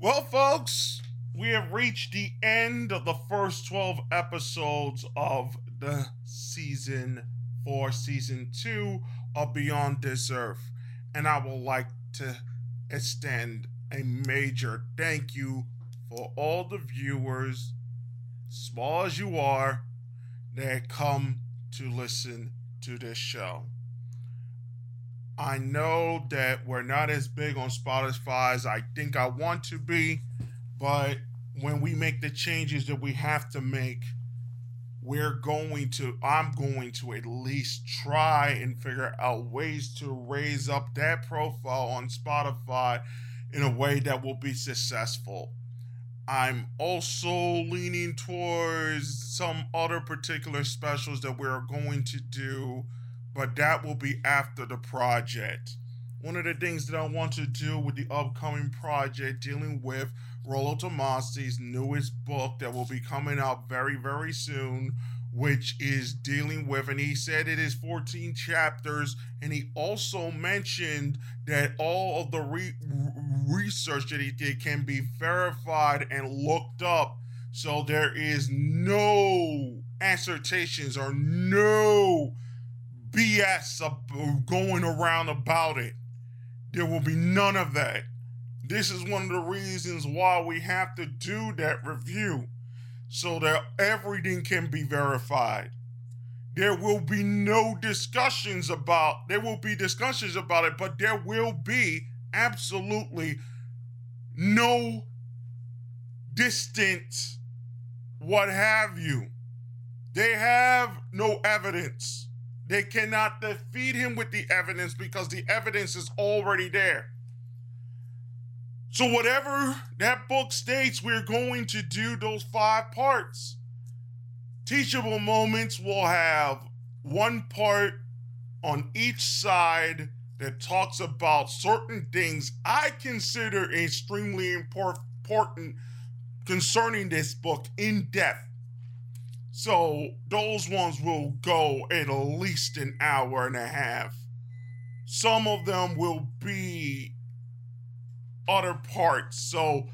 Well, folks, we have reached the end of the first 12 episodes of the season for season two of Beyond This Earth. And I would like to extend a major thank you for all the viewers, small as you are, that come to listen to this show. I know that we're not as big on Spotify as I think I want to be, but when we make the changes that we have to make, we're going to, I'm going to at least try and figure out ways to raise up that profile on Spotify in a way that will be successful. I'm also leaning towards some other particular specials that we're going to do but that will be after the project. One of the things that I want to do with the upcoming project dealing with Rollo Tomassi's newest book that will be coming out very, very soon, which is dealing with, and he said it is 14 chapters, and he also mentioned that all of the re- research that he did can be verified and looked up. So there is no assertions or no BS going around about it. There will be none of that. This is one of the reasons why we have to do that review so that everything can be verified. There will be no discussions about there will be discussions about it, but there will be absolutely no distance, what have you. They have no evidence. They cannot defeat him with the evidence because the evidence is already there. So, whatever that book states, we're going to do those five parts. Teachable moments will have one part on each side that talks about certain things I consider extremely important concerning this book in depth. So those ones will go at least an hour and a half. Some of them will be other parts. So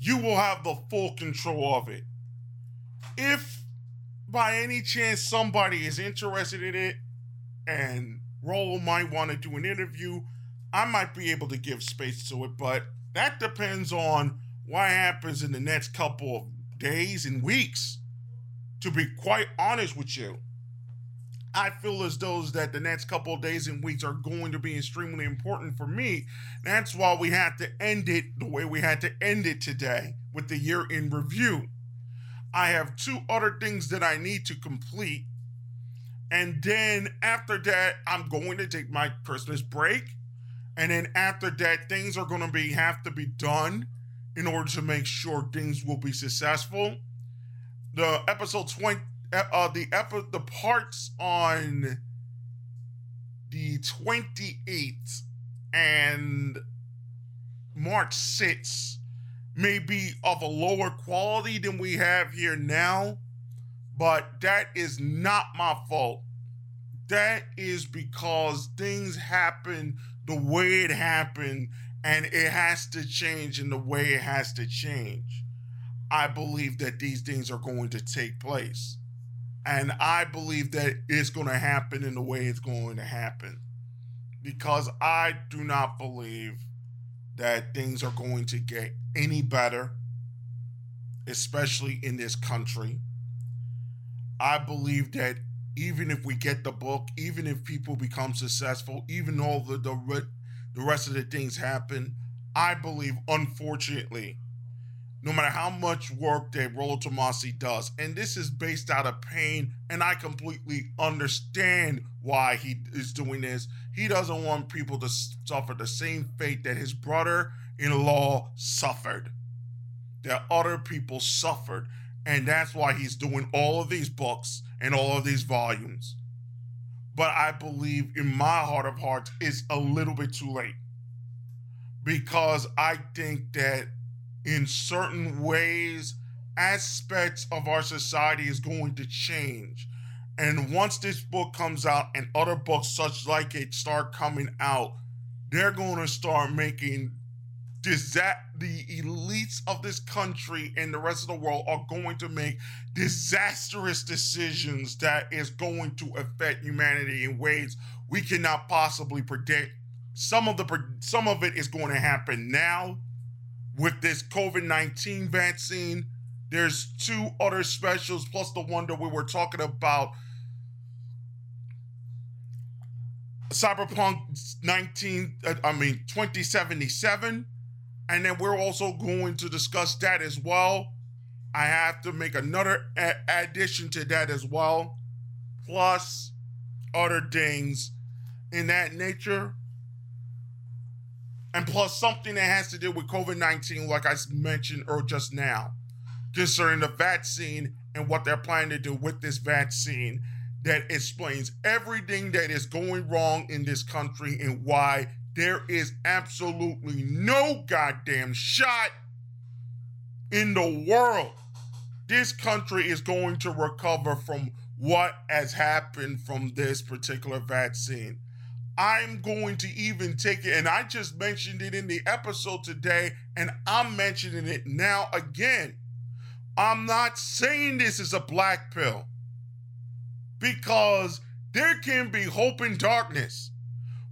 you will have the full control of it. If by any chance somebody is interested in it and Rollo might want to do an interview, I might be able to give space to it, but that depends on what happens in the next couple of days and weeks to be quite honest with you, I feel as though that the next couple of days and weeks are going to be extremely important for me. That's why we had to end it the way we had to end it today with the year in review. I have two other things that I need to complete. And then after that, I'm going to take my Christmas break. And then after that, things are going to be have to be done in order to make sure things will be successful the episode 20 uh the epi- the parts on the 28th and March 6th may be of a lower quality than we have here now, but that is not my fault. That is because things happen the way it happened and it has to change in the way it has to change. I believe that these things are going to take place. And I believe that it's going to happen in the way it's going to happen. Because I do not believe that things are going to get any better, especially in this country. I believe that even if we get the book, even if people become successful, even all the, the, the rest of the things happen, I believe, unfortunately, no matter how much work that Rollo Tomassi does. And this is based out of pain, and I completely understand why he is doing this. He doesn't want people to suffer the same fate that his brother in law suffered, that other people suffered. And that's why he's doing all of these books and all of these volumes. But I believe in my heart of hearts, it's a little bit too late. Because I think that in certain ways, aspects of our society is going to change. And once this book comes out and other books such like it start coming out, they're going to start making disa- the elites of this country and the rest of the world are going to make disastrous decisions that is going to affect humanity in ways we cannot possibly predict. Some of the some of it is going to happen now with this COVID-19 vaccine. There's two other specials plus the one that we were talking about Cyberpunk 19 uh, I mean 2077 and then we're also going to discuss that as well. I have to make another a- addition to that as well, plus other things in that nature. And plus something that has to do with COVID 19, like I mentioned or just now, concerning the vaccine and what they're planning to do with this vaccine that explains everything that is going wrong in this country and why there is absolutely no goddamn shot in the world this country is going to recover from what has happened from this particular vaccine. I'm going to even take it, and I just mentioned it in the episode today, and I'm mentioning it now again. I'm not saying this is a black pill because there can be hope in darkness.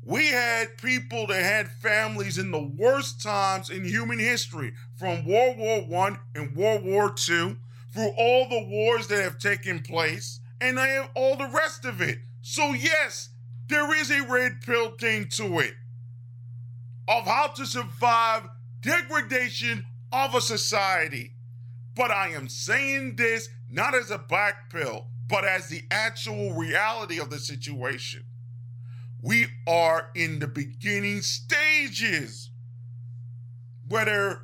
We had people that had families in the worst times in human history, from World War One and World War Two, through all the wars that have taken place, and I have all the rest of it. So yes, there is a red pill thing to it of how to survive degradation of a society. But I am saying this not as a black pill, but as the actual reality of the situation. We are in the beginning stages. Whether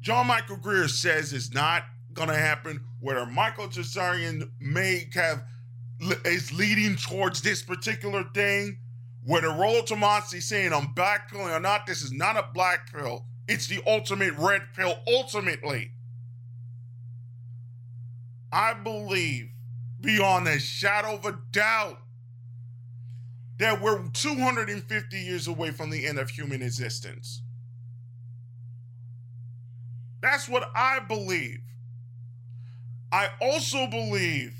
John Michael Greer says it's not going to happen, whether Michael Tsarion may have is leading towards this particular thing, whether Rollo Tomassi saying I'm black pilling or not, this is not a black pill. It's the ultimate red pill, ultimately. I believe beyond a shadow of a doubt that we're 250 years away from the end of human existence. That's what I believe. I also believe,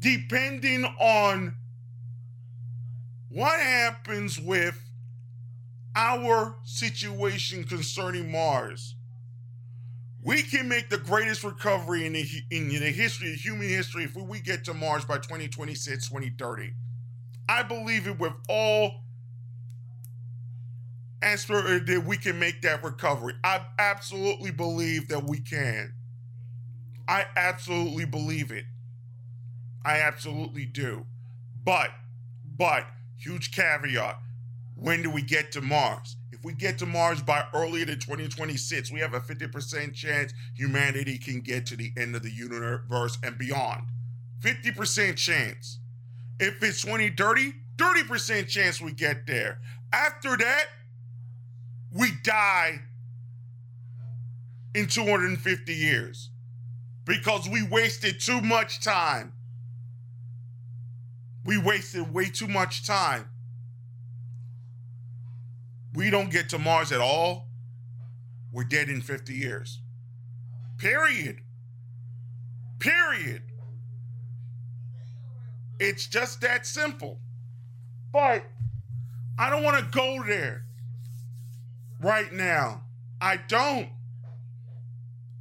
depending on what happens with our situation concerning Mars, we can make the greatest recovery in the, in the history of human history if we get to Mars by 2026, 2030. I believe it with all answer that we can make that recovery. I absolutely believe that we can. I absolutely believe it. I absolutely do. But, but, huge caveat when do we get to Mars? If we get to Mars by earlier than 2026, we have a 50% chance humanity can get to the end of the universe and beyond. 50% chance. If it's 2030, 30% chance we get there. After that, we die in 250 years because we wasted too much time. We wasted way too much time we don't get to Mars at all, we're dead in 50 years. Period. Period. It's just that simple. But I don't want to go there right now. I don't.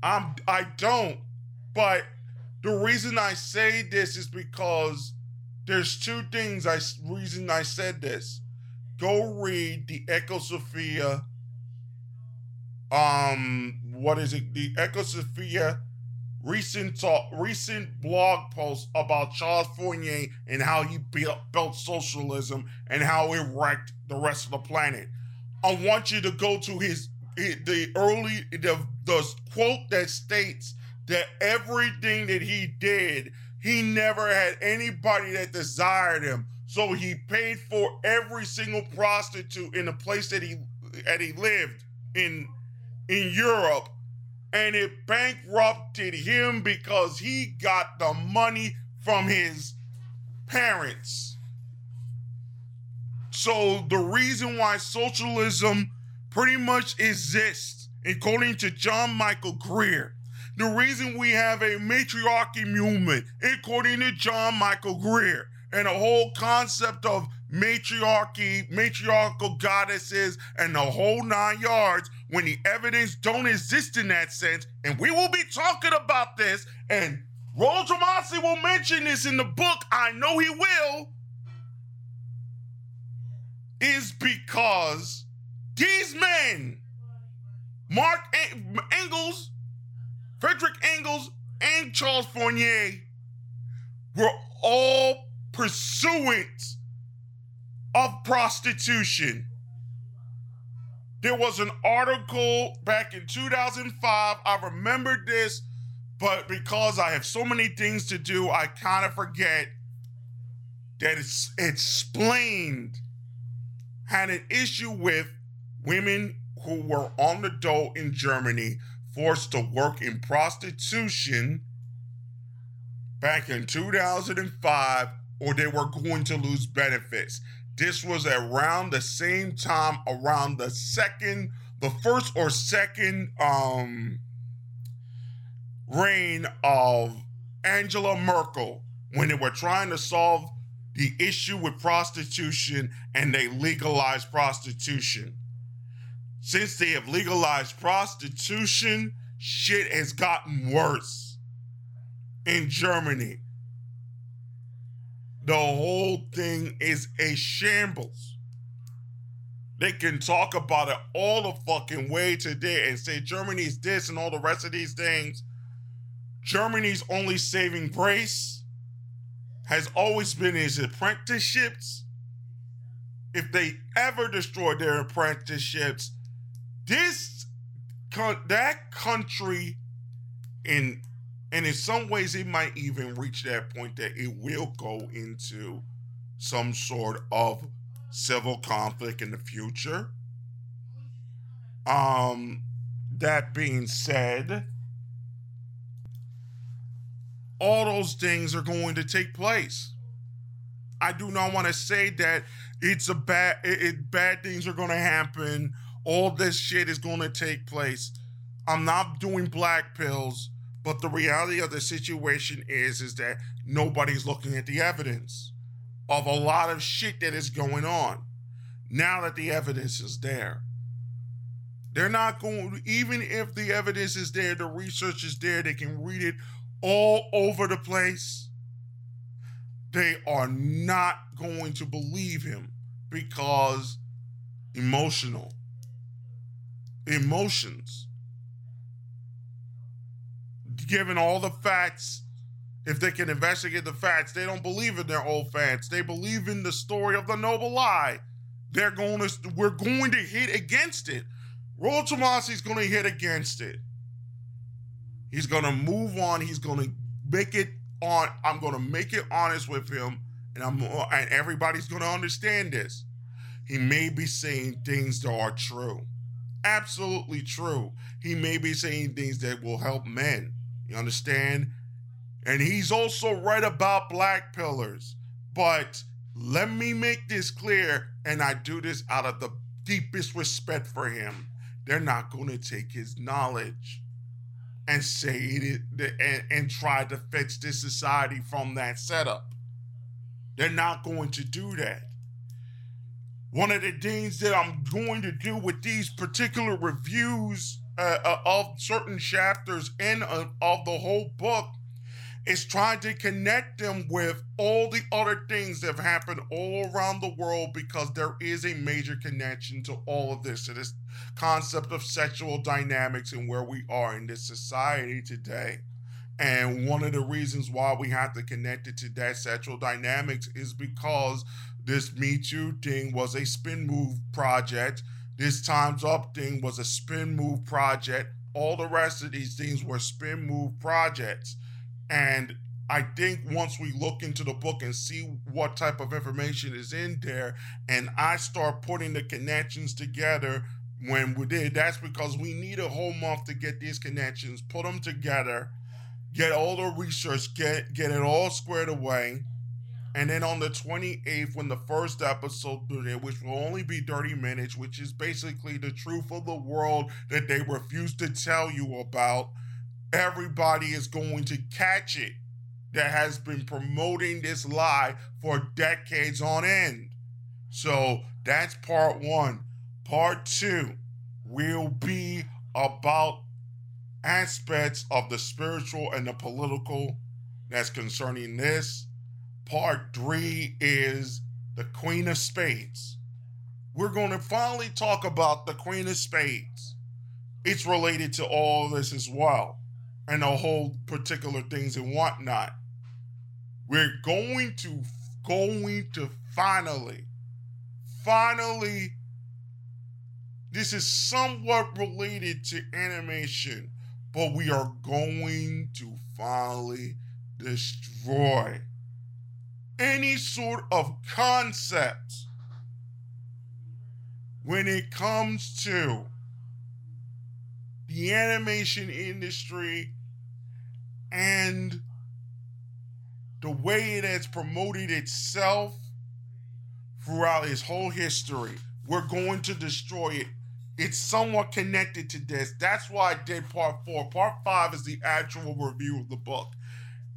I'm I don't. But the reason I say this is because there's two things I reason I said this go read the Ecosophia. Um, what is it? The Ecosophia recent talk, recent blog post about Charles Fourier and how he built, built socialism and how it wrecked the rest of the planet. I want you to go to his, his the early the the quote that states that everything that he did, he never had anybody that desired him so he paid for every single prostitute in the place that he that he lived in in Europe. And it bankrupted him because he got the money from his parents. So the reason why socialism pretty much exists, according to John Michael Greer, the reason we have a matriarchy movement, according to John Michael Greer, and the whole concept of matriarchy, matriarchal goddesses, and the whole nine yards, when the evidence don't exist in that sense, and we will be talking about this, and Rollo Tomassi will mention this in the book, I know he will, is because these men, Marx Engels, Frederick Engels, and Charles Fourier, were all pursuant of prostitution. There was an article back in 2005. I remember this, but because I have so many things to do, I kind of forget that it's explained had an issue with women who were on the dole in Germany forced to work in prostitution back in 2005 or they were going to lose benefits. This was around the same time, around the second, the first or second um, reign of Angela Merkel when they were trying to solve the issue with prostitution and they legalized prostitution. Since they have legalized prostitution, shit has gotten worse in Germany. The whole thing is a shambles. They can talk about it all the fucking way today and say Germany's this and all the rest of these things. Germany's only saving grace has always been his apprenticeships. If they ever destroy their apprenticeships, this that country in and in some ways, it might even reach that point that it will go into some sort of civil conflict in the future. Um, that being said, all those things are going to take place. I do not want to say that it's a bad it, it bad things are going to happen. All this shit is going to take place. I'm not doing black pills. But the reality of the situation is is that nobody's looking at the evidence of a lot of shit that is going on. Now that the evidence is there. They're not going even if the evidence is there, the research is there, they can read it all over the place. They are not going to believe him because emotional emotions given all the facts, if they can investigate the facts, they don't believe in their old facts. They believe in the story of the noble lie. They're going to, we're going to hit against it. Rollo Tomassi's going to hit against it. He's going to move on. He's going to make it on. I'm going to make it honest with him, and I'm and everybody's going to understand this. He may be saying things that are true, absolutely true. He may be saying things that will help men. You understand? And he's also right about black pillars. But let me make this clear, and I do this out of the deepest respect for him. They're not going to take his knowledge and say it and, and try to fix this society from that setup. They're not going to do that. One of the things that I'm going to do with these particular reviews uh, uh, of certain chapters in uh, of the whole book is trying to connect them with all the other things that have happened all around the world because there is a major connection to all of this to this concept of sexual dynamics and where we are in this society today. And one of the reasons why we have to connect it to that sexual dynamics is because this me too thing was a spin move project this Time's Up thing was a spin move project. All the rest of these things were spin move projects. And I think once we look into the book and see what type of information is in there, and I start putting the connections together when we did, that's because we need a whole month to get these connections, put them together, get all the research, get get it all squared away, And then on the 28th, when the first episode, which will only be 30 minutes, which is basically the truth of the world that they refuse to tell you about, everybody is going to catch it that has been promoting this lie for decades on end. So that's part one. Part two will be about aspects of the spiritual and the political that's concerning this. Part three is the Queen of Spades. We're going to finally talk about the Queen of Spades. It's related to all this as well, and the whole particular things and whatnot. We're going to going to finally, finally. This is somewhat related to animation, but we are going to finally destroy any sort of concept when it comes to the animation industry and the way it has promoted itself throughout its whole history. We're going to destroy it. It's somewhat connected to this. That's why I did part four. Part five is the actual review of the book.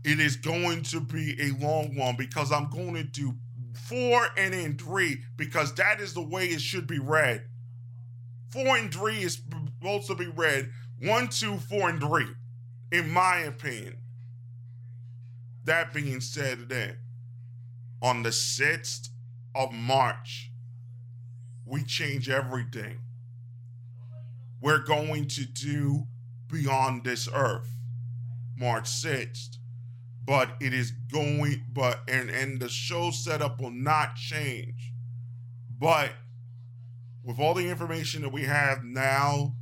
It is going to be a long one because I'm going to do four and then three because that is the way it should be read. Four and three is supposed to be read one, two, four, and three, in my opinion. That being said, then, on the 6th of March, we change everything. We're going to do Beyond This Earth, March 6th. But it is going, but, and, and the show setup will not change. But with all the information that we have now,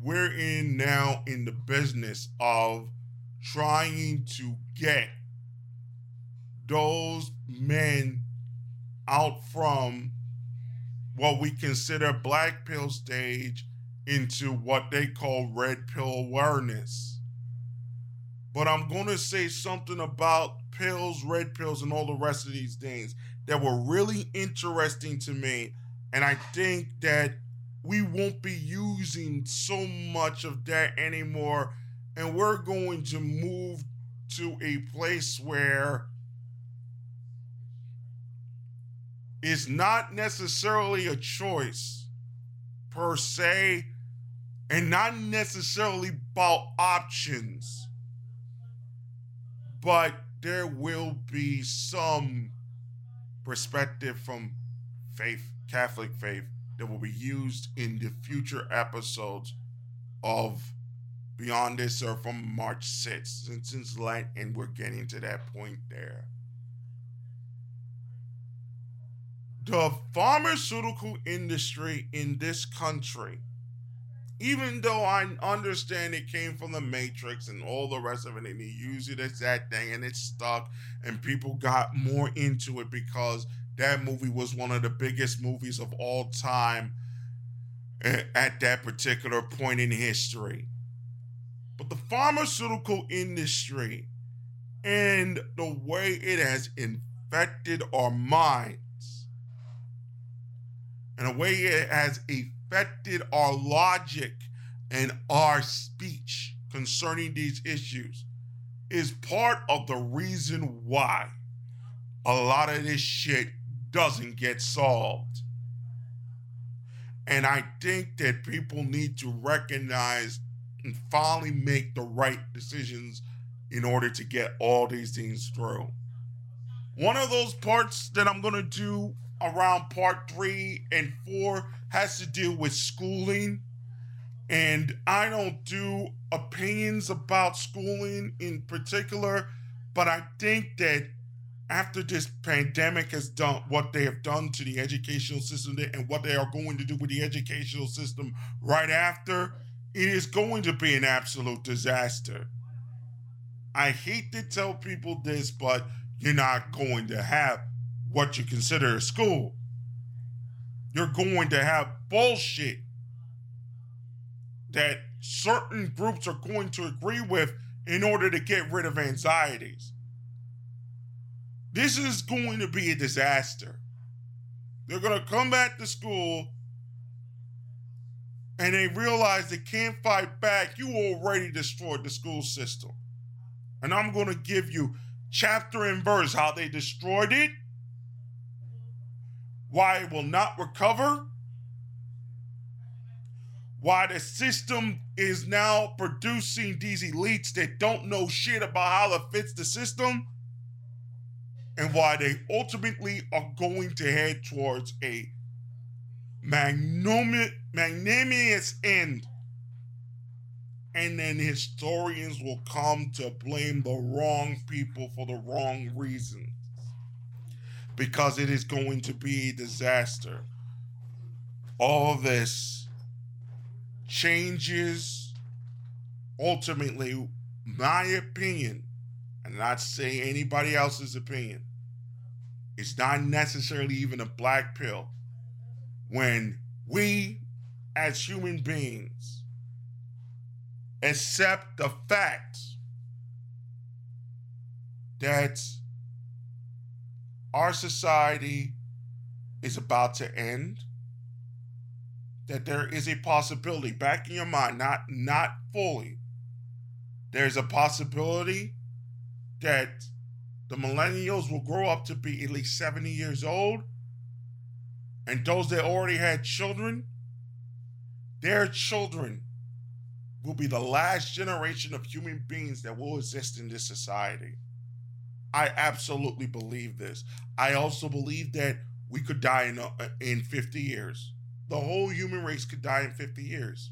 we're in now in the business of trying to get those men out from what we consider black pill stage into what they call red pill awareness. But I'm going to say something about pills, red pills, and all the rest of these things that were really interesting to me. And I think that we won't be using so much of that anymore and we're going to move to a place where it's not necessarily a choice per se and not necessarily about options but there will be some perspective from faith catholic faith that will be used in the future episodes of beyond this or from March 6th, since since light, and we're getting to that point there. The pharmaceutical industry in this country, even though I understand it came from the Matrix and all the rest of it, and they use it as that thing and it stuck, and people got more into it because that movie was one of the biggest movies of all time at that particular point in history. But the pharmaceutical industry and the way it has infected our minds and the way it has affected our logic and our speech concerning these issues is part of the reason why a lot of this shit doesn't get solved. And I think that people need to recognize and finally make the right decisions in order to get all these things through. One of those parts that I'm going to do around part three and four has to do with schooling. And I don't do opinions about schooling in particular, but I think that after this pandemic has done what they have done to the educational system and what they are going to do with the educational system right after, it is going to be an absolute disaster. I hate to tell people this, but you're not going to have what you consider a school. You're going to have bullshit that certain groups are going to agree with in order to get rid of anxieties. This is going to be a disaster. They're going to come back to school and they realize they can't fight back. You already destroyed the school system. And I'm going to give you chapter and verse how they destroyed it, why it will not recover, why the system is now producing these elites that don't know shit about how it fits the system, and why they ultimately are going to head towards a magnanimous end. And then historians will come to blame the wrong people for the wrong reasons. Because it is going to be a disaster. All this changes, ultimately, my opinion, and not say anybody else's opinion, it's not necessarily even a black pill. When we, as human beings, accept the fact that our society is about to end, that there is a possibility, back in your mind, not not fully, there's a possibility that the millennials will grow up to be at least 70 years old. And those that already had children, their children will be the last generation of human beings that will exist in this society. I absolutely believe this. I also believe that we could die in, uh, in 50 years. The whole human race could die in 50 years.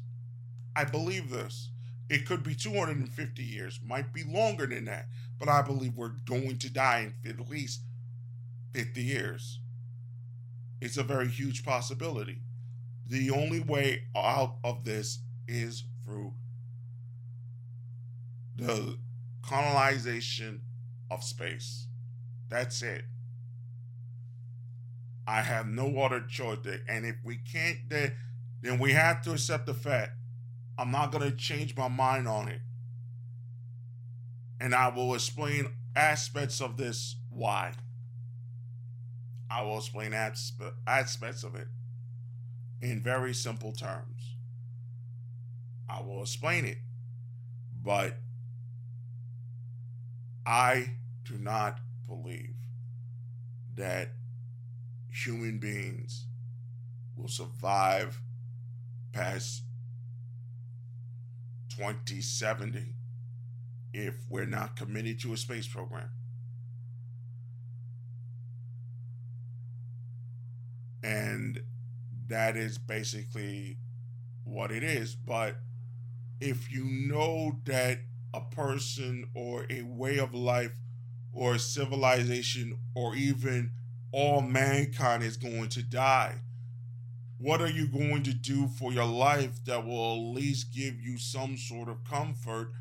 I believe this. It could be 250 years, might be longer than that but I believe we're going to die in at least 50 years. It's a very huge possibility. The only way out of this is through the colonization of space. That's it. I have no other choice. And if we can't, then, then we have to accept the fact. I'm not going to change my mind on it and I will explain aspects of this why. I will explain aspe- aspects of it in very simple terms. I will explain it, but I do not believe that human beings will survive past 2070 if we're not committed to a space program. And that is basically what it is. But if you know that a person or a way of life or civilization or even all mankind is going to die, what are you going to do for your life that will at least give you some sort of comfort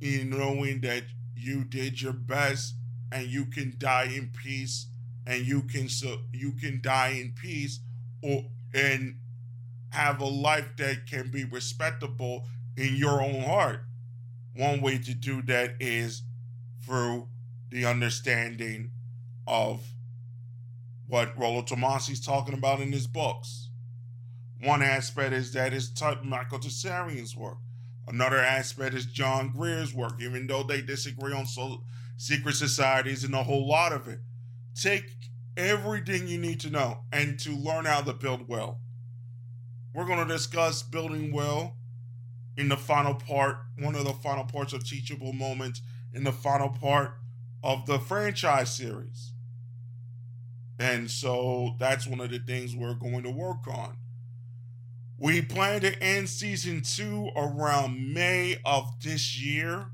in knowing that you did your best and you can die in peace and you can so you can die in peace or and have a life that can be respectable in your own heart. One way to do that is through the understanding of what Rollo Tomassi is talking about in his books. One aspect is that it's Michael Tsarion's work. Another aspect is John Greer's work, even though they disagree on so, secret societies and a whole lot of it. Take everything you need to know and to learn how to build well. We're going to discuss building well in the final part, one of the final parts of Teachable Moments, in the final part of the franchise series. And so that's one of the things we're going to work on. We plan to end season two around May of this year.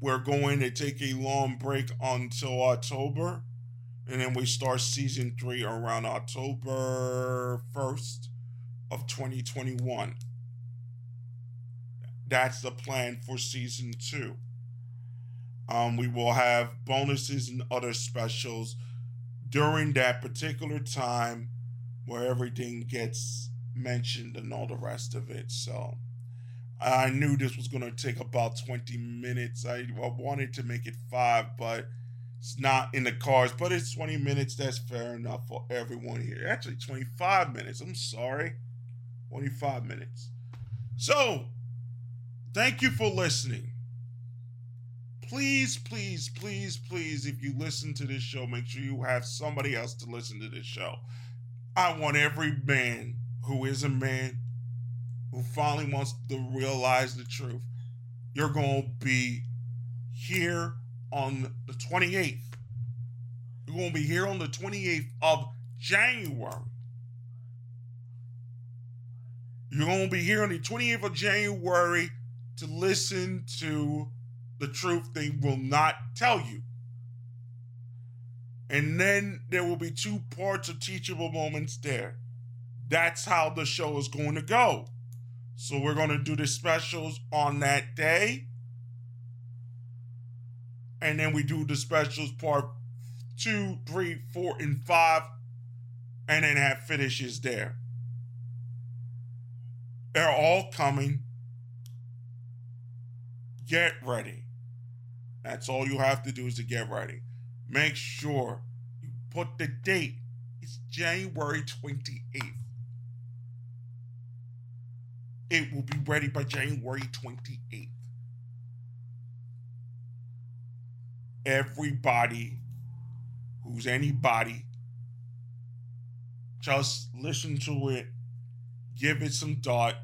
We're going to take a long break until October. And then we start season three around October 1st of 2021. That's the plan for season two. Um, we will have bonuses and other specials during that particular time where everything gets mentioned and all the rest of it. So I knew this was going to take about 20 minutes. I, I wanted to make it five, but It's not in the cards, but it's 20 minutes. That's fair enough for everyone here. Actually, 25 minutes. I'm sorry. 25 minutes. So, thank you for listening. Please, please, please, please, if you listen to this show, make sure you have somebody else to listen to this show. I want every man who is a man who finally wants to realize the truth. You're going to be here on the 28th. You're going to be here on the 28th of January. You're going to be here on the 28th of January to listen to the truth they will not tell you. And then there will be two parts of teachable moments there. That's how the show is going to go. So we're going to do the specials on that day. And then we do the specials part two, three, four, and five. And then have finishes there. They're all coming. Get ready. That's all you have to do is to get ready. Make sure you put the date. It's January 28th. It will be ready by January 28th. Everybody who's anybody, just listen to it, give it some thought,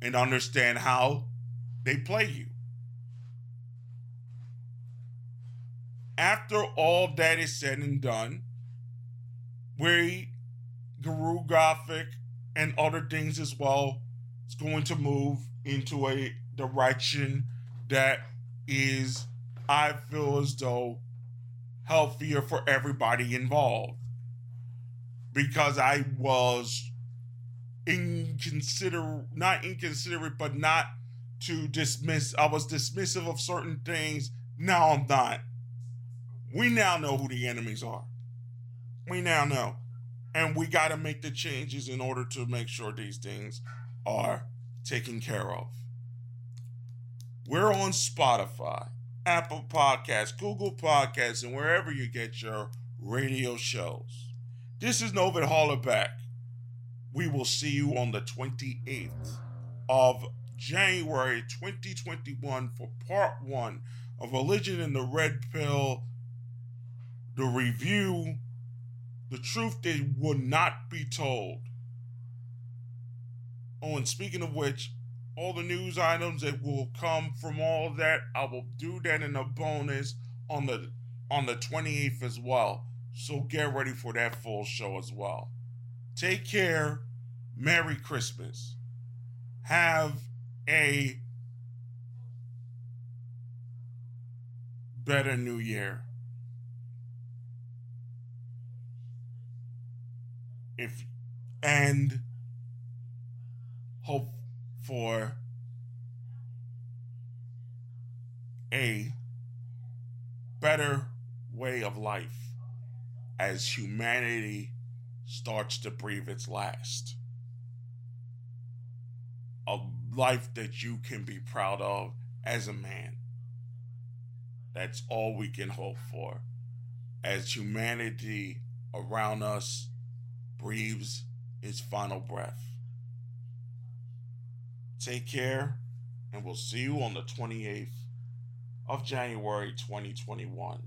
and understand how they play you. After all that is said and done, we, Guru Gothic, and other things as well, is going to move into a direction that is, I feel as though, healthier for everybody involved. Because I was inconsiderate, not inconsiderate, but not to dismiss. I was dismissive of certain things. Now I'm not. We now know who the enemies are. We now know. And we got to make the changes in order to make sure these things are taken care of. We're on Spotify, Apple Podcasts, Google Podcasts, and wherever you get your radio shows. This is Novin Hollaback. We will see you on the 28th of January 2021 for part one of Religion in the Red Pill, the review, the truth that will not be told. Oh, and speaking of which, all the news items that will come from all that, I will do that in a bonus on the on the 28th as well. So get ready for that full show as well. Take care. Merry Christmas. Have a better new year. If and hope for a better way of life as humanity starts to breathe its last. A life that you can be proud of as a man. That's all we can hope for as humanity around us breathes his final breath. Take care, and we'll see you on the 28th of January 2021.